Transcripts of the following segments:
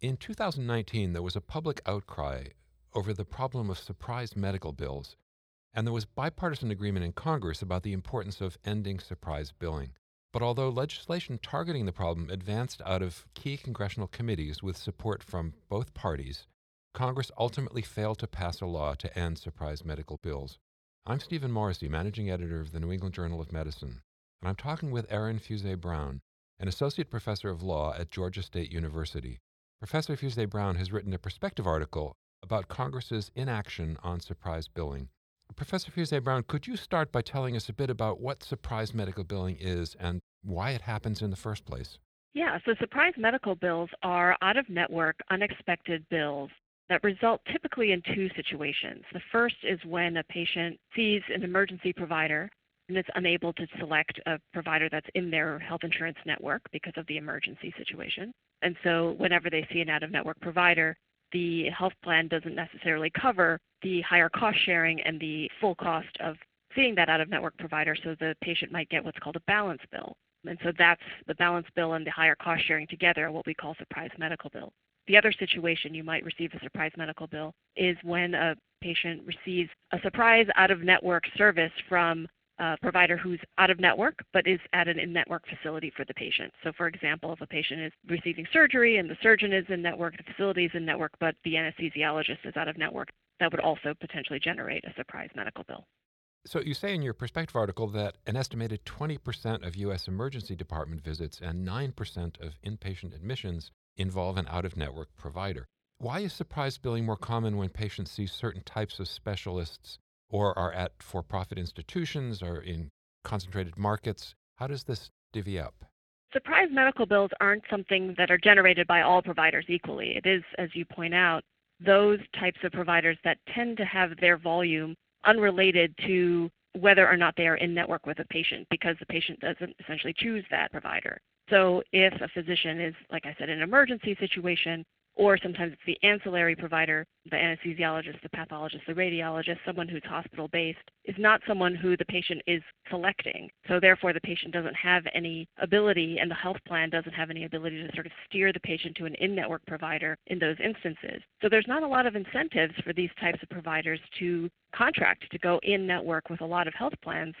In 2019, there was a public outcry over the problem of surprise medical bills, and there was bipartisan agreement in Congress about the importance of ending surprise billing. But although legislation targeting the problem advanced out of key congressional committees with support from both parties, Congress ultimately failed to pass a law to end surprise medical bills. I'm Stephen Morrissey, managing editor of the New England Journal of Medicine, and I'm talking with Erin Fuse Brown, an associate professor of law at Georgia State University. Professor Fuse Brown has written a perspective article about Congress's inaction on surprise billing. Professor Fuse Brown, could you start by telling us a bit about what surprise medical billing is and why it happens in the first place? Yeah, so surprise medical bills are out of network, unexpected bills that result typically in two situations. The first is when a patient sees an emergency provider and is unable to select a provider that's in their health insurance network because of the emergency situation. And so whenever they see an out of network provider, the health plan doesn't necessarily cover the higher cost sharing and the full cost of seeing that out of network provider, so the patient might get what's called a balance bill. And so that's the balance bill and the higher cost sharing together, what we call surprise medical bill. The other situation you might receive a surprise medical bill is when a patient receives a surprise out of network service from provider who's out of network but is at an in network facility for the patient. So, for example, if a patient is receiving surgery and the surgeon is in network, the facility is in network, but the anesthesiologist is out of network, that would also potentially generate a surprise medical bill. So, you say in your perspective article that an estimated 20% of U.S. emergency department visits and 9% of inpatient admissions involve an out of network provider. Why is surprise billing more common when patients see certain types of specialists or are at for profit institutions or in concentrated markets? How does this divvy up? Surprise medical bills aren't something that are generated by all providers equally. It is, as you point out, those types of providers that tend to have their volume unrelated to whether or not they are in network with a patient because the patient doesn't essentially choose that provider. So if a physician is, like I said, in an emergency situation, or sometimes it's the ancillary provider, the anesthesiologist, the pathologist, the radiologist, someone who's hospital based, is not someone who the patient is selecting. So therefore, the patient doesn't have any ability, and the health plan doesn't have any ability to sort of steer the patient to an in network provider in those instances. So there's not a lot of incentives for these types of providers to contract to go in network with a lot of health plans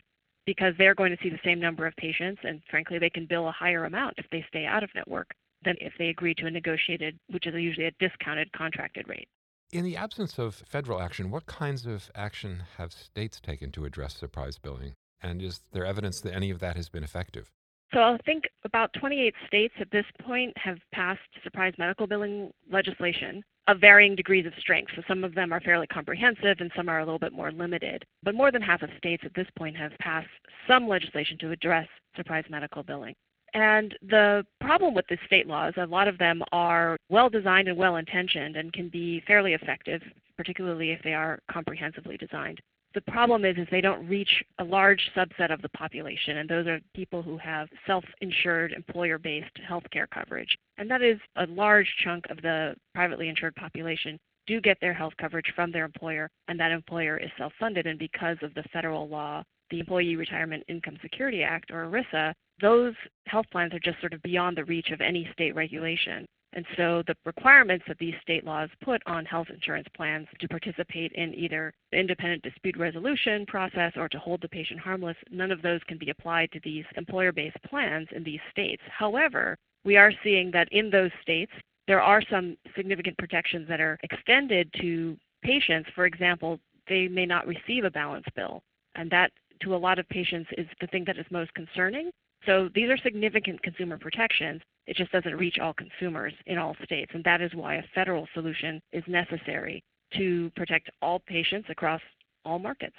because they're going to see the same number of patients, and frankly, they can bill a higher amount if they stay out of network than if they agree to a negotiated, which is usually a discounted contracted rate. In the absence of federal action, what kinds of action have states taken to address surprise billing? And is there evidence that any of that has been effective? So I think about 28 states at this point have passed surprise medical billing legislation of varying degrees of strength. So some of them are fairly comprehensive and some are a little bit more limited. But more than half of states at this point have passed some legislation to address surprise medical billing. And the problem with the state laws, a lot of them are well designed and well intentioned and can be fairly effective, particularly if they are comprehensively designed. The problem is, is they don't reach a large subset of the population, and those are people who have self-insured, employer-based healthcare coverage. And that is a large chunk of the privately insured population do get their health coverage from their employer, and that employer is self-funded. And because of the federal law, the Employee Retirement Income Security Act, or ERISA, those health plans are just sort of beyond the reach of any state regulation. And so the requirements that these state laws put on health insurance plans to participate in either the independent dispute resolution process or to hold the patient harmless, none of those can be applied to these employer based plans in these states. However, we are seeing that in those states, there are some significant protections that are extended to patients. For example, they may not receive a balance bill. And that, to a lot of patients, is the thing that is most concerning so these are significant consumer protections. It just doesn't reach all consumers in all states. And that is why a federal solution is necessary to protect all patients across all markets.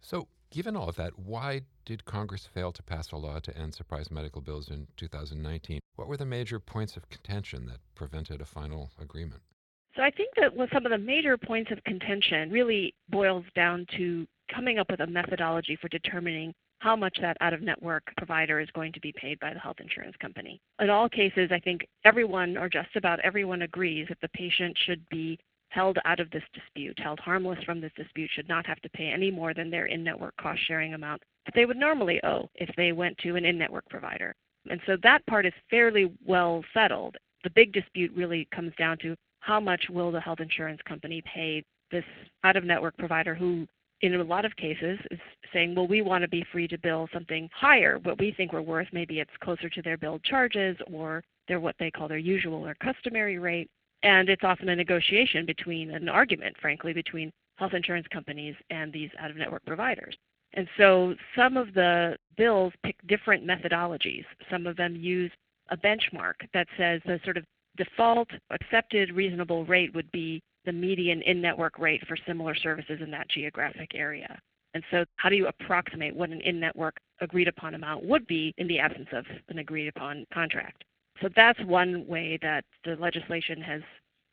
So, given all of that, why did Congress fail to pass a law to end surprise medical bills in 2019? What were the major points of contention that prevented a final agreement? So, I think that some of the major points of contention really boils down to coming up with a methodology for determining how much that out of network provider is going to be paid by the health insurance company. In all cases, I think everyone or just about everyone agrees that the patient should be held out of this dispute, held harmless from this dispute, should not have to pay any more than their in network cost sharing amount that they would normally owe if they went to an in network provider. And so that part is fairly well settled. the big dispute really comes down to how much will the health insurance company pay this out of network provider who in a lot of cases is saying, well, we want to be free to bill something higher, what we think we're worth. Maybe it's closer to their billed charges or they're what they call their usual or customary rate. And it's often a negotiation between an argument, frankly, between health insurance companies and these out of network providers. And so some of the bills pick different methodologies. Some of them use a benchmark that says the sort of default accepted reasonable rate would be the median in network rate for similar services in that geographic area. And so, how do you approximate what an in network agreed upon amount would be in the absence of an agreed upon contract? So, that's one way that the legislation has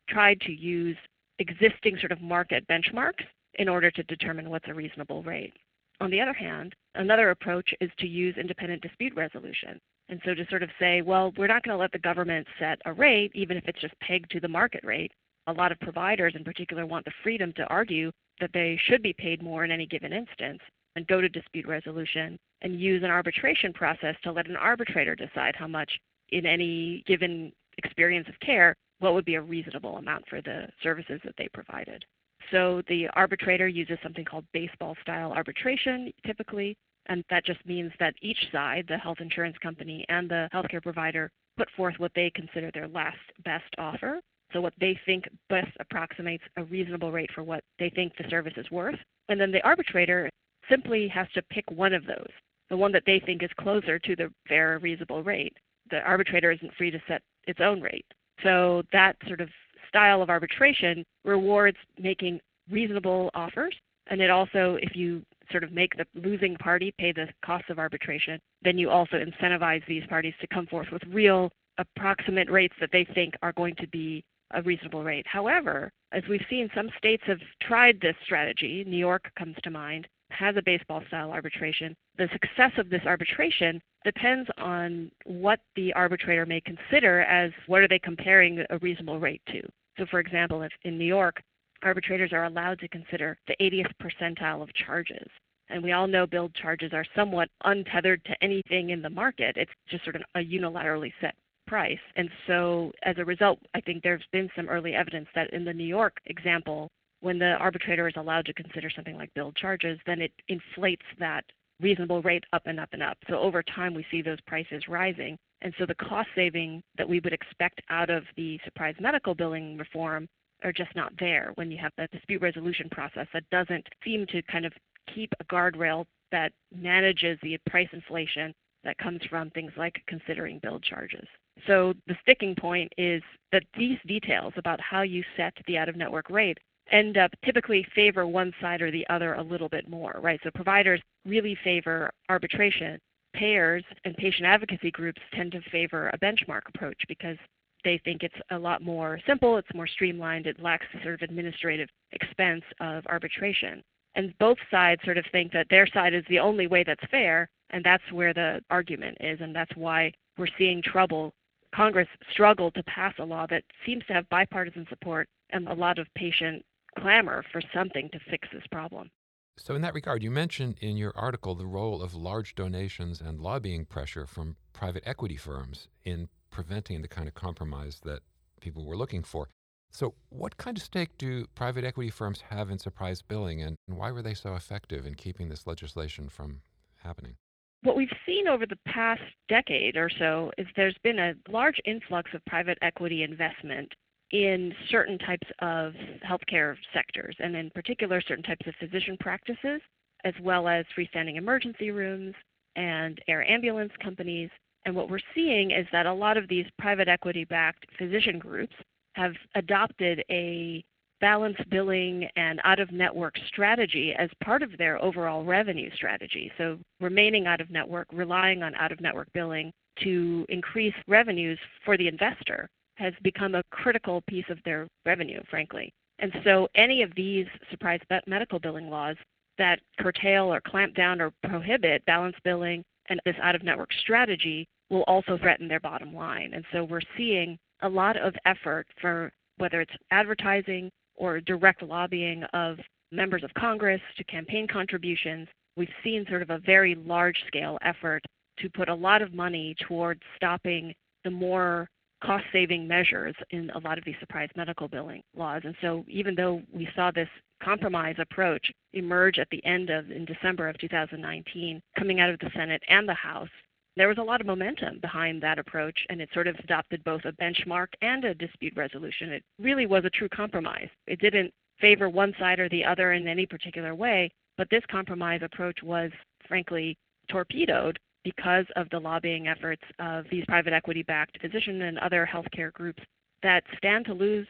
tried to use existing sort of market benchmarks in order to determine what's a reasonable rate. On the other hand, another approach is to use independent dispute resolution. And so to sort of say, well, we're not going to let the government set a rate, even if it's just pegged to the market rate. A lot of providers in particular want the freedom to argue that they should be paid more in any given instance and go to dispute resolution and use an arbitration process to let an arbitrator decide how much in any given experience of care what would be a reasonable amount for the services that they provided. So the arbitrator uses something called baseball style arbitration typically, and that just means that each side, the health insurance company and the healthcare provider, put forth what they consider their last best offer. So what they think best approximates a reasonable rate for what they think the service is worth. And then the arbitrator simply has to pick one of those, the one that they think is closer to the fair, reasonable rate. The arbitrator isn't free to set its own rate. So that sort of style of arbitration rewards making reasonable offers. And it also, if you sort of make the losing party pay the cost of arbitration, then you also incentivize these parties to come forth with real approximate rates that they think are going to be a reasonable rate. However, as we've seen, some states have tried this strategy. New York comes to mind, has a baseball style arbitration. The success of this arbitration depends on what the arbitrator may consider as what are they comparing a reasonable rate to. So, for example, if in New York, arbitrators are allowed to consider the 80th percentile of charges. And we all know billed charges are somewhat untethered to anything in the market. It's just sort of a unilaterally set price. And so, as a result, I think there's been some early evidence that in the New York example, when the arbitrator is allowed to consider something like billed charges, then it inflates that reasonable rate up and up and up. So over time, we see those prices rising. And so the cost saving that we would expect out of the surprise medical billing reform are just not there when you have the dispute resolution process that doesn't seem to kind of keep a guardrail that manages the price inflation that comes from things like considering billed charges. So the sticking point is that these details about how you set the out of network rate end up typically favor one side or the other a little bit more, right? So providers really favor arbitration. Payers and patient advocacy groups tend to favor a benchmark approach because they think it's a lot more simple, it's more streamlined, it lacks the sort of administrative expense of arbitration. And both sides sort of think that their side is the only way that's fair, and that's where the argument is, and that's why we're seeing trouble. Congress struggled to pass a law that seems to have bipartisan support and a lot of patient clamor for something to fix this problem. So, in that regard, you mentioned in your article the role of large donations and lobbying pressure from private equity firms in preventing the kind of compromise that people were looking for. So, what kind of stake do private equity firms have in surprise billing, and why were they so effective in keeping this legislation from happening? What we've seen over the past decade or so is there's been a large influx of private equity investment in certain types of healthcare sectors, and in particular, certain types of physician practices, as well as freestanding emergency rooms and air ambulance companies. And what we're seeing is that a lot of these private equity backed physician groups have adopted a balanced billing and out of network strategy as part of their overall revenue strategy. So, remaining out of network, relying on out of network billing to increase revenues for the investor has become a critical piece of their revenue, frankly. And so any of these surprise medical billing laws that curtail or clamp down or prohibit balance billing and this out of network strategy will also threaten their bottom line. And so we're seeing a lot of effort for whether it's advertising or direct lobbying of members of Congress to campaign contributions. We've seen sort of a very large scale effort to put a lot of money towards stopping the more cost saving measures in a lot of these surprise medical billing laws. And so even though we saw this compromise approach emerge at the end of in December of 2019 coming out of the Senate and the House, there was a lot of momentum behind that approach and it sort of adopted both a benchmark and a dispute resolution. It really was a true compromise. It didn't favor one side or the other in any particular way, but this compromise approach was frankly torpedoed because of the lobbying efforts of these private equity backed physician and other healthcare groups that stand to lose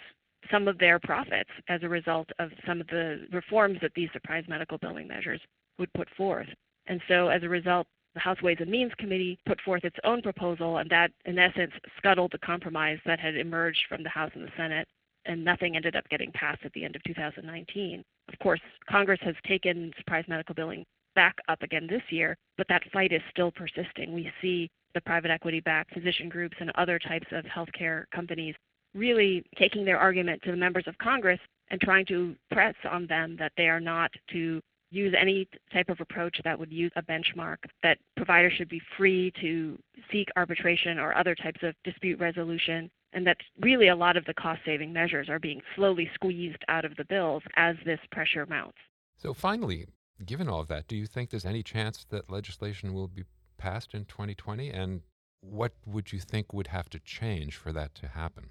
some of their profits as a result of some of the reforms that these surprise medical billing measures would put forth. And so as a result, the House Ways and Means Committee put forth its own proposal, and that, in essence, scuttled the compromise that had emerged from the House and the Senate, and nothing ended up getting passed at the end of 2019. Of course, Congress has taken surprise medical billing back up again this year, but that fight is still persisting. We see the private equity backed physician groups and other types of healthcare companies really taking their argument to the members of Congress and trying to press on them that they are not to use any type of approach that would use a benchmark, that providers should be free to seek arbitration or other types of dispute resolution, and that really a lot of the cost saving measures are being slowly squeezed out of the bills as this pressure mounts. So, finally, given all of that, do you think there's any chance that legislation will be passed in 2020? And what would you think would have to change for that to happen?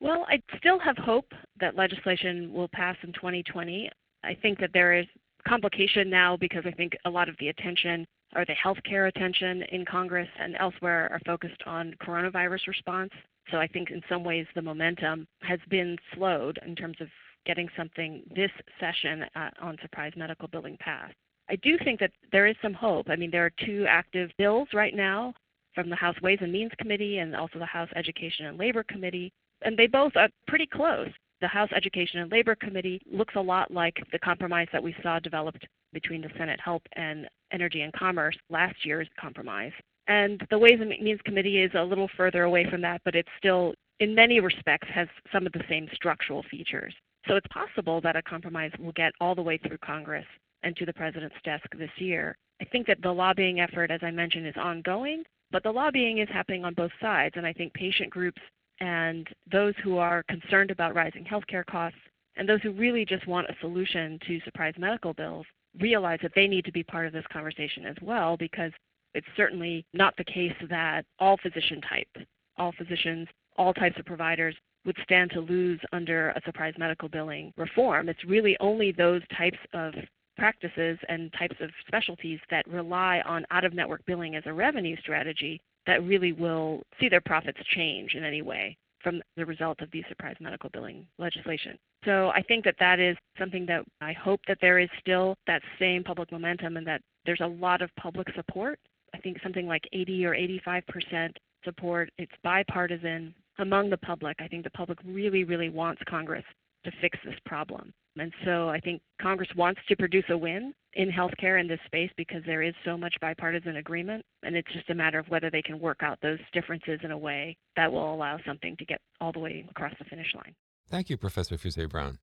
Well, I still have hope that legislation will pass in 2020. I think that there is complication now because I think a lot of the attention or the healthcare attention in Congress and elsewhere are focused on coronavirus response. So I think in some ways the momentum has been slowed in terms of getting something this session uh, on surprise medical billing passed. I do think that there is some hope. I mean, there are two active bills right now from the House Ways and Means Committee and also the House Education and Labor Committee, and they both are pretty close. The House Education and Labor Committee looks a lot like the compromise that we saw developed between the Senate Help and Energy and Commerce last year's compromise. And the Ways and Means Committee is a little further away from that, but it still, in many respects, has some of the same structural features. So it's possible that a compromise will get all the way through Congress and to the president's desk this year. I think that the lobbying effort, as I mentioned, is ongoing, but the lobbying is happening on both sides. And I think patient groups and those who are concerned about rising healthcare costs and those who really just want a solution to surprise medical bills realize that they need to be part of this conversation as well because it's certainly not the case that all physician type, all physicians, all types of providers would stand to lose under a surprise medical billing reform. It's really only those types of practices and types of specialties that rely on out of network billing as a revenue strategy that really will see their profits change in any way from the result of the surprise medical billing legislation. So I think that that is something that I hope that there is still that same public momentum and that there's a lot of public support. I think something like 80 or 85 percent support. It's bipartisan among the public. I think the public really, really wants Congress to fix this problem. And so I think Congress wants to produce a win in healthcare in this space because there is so much bipartisan agreement. And it's just a matter of whether they can work out those differences in a way that will allow something to get all the way across the finish line. Thank you, Professor Fuse Brown.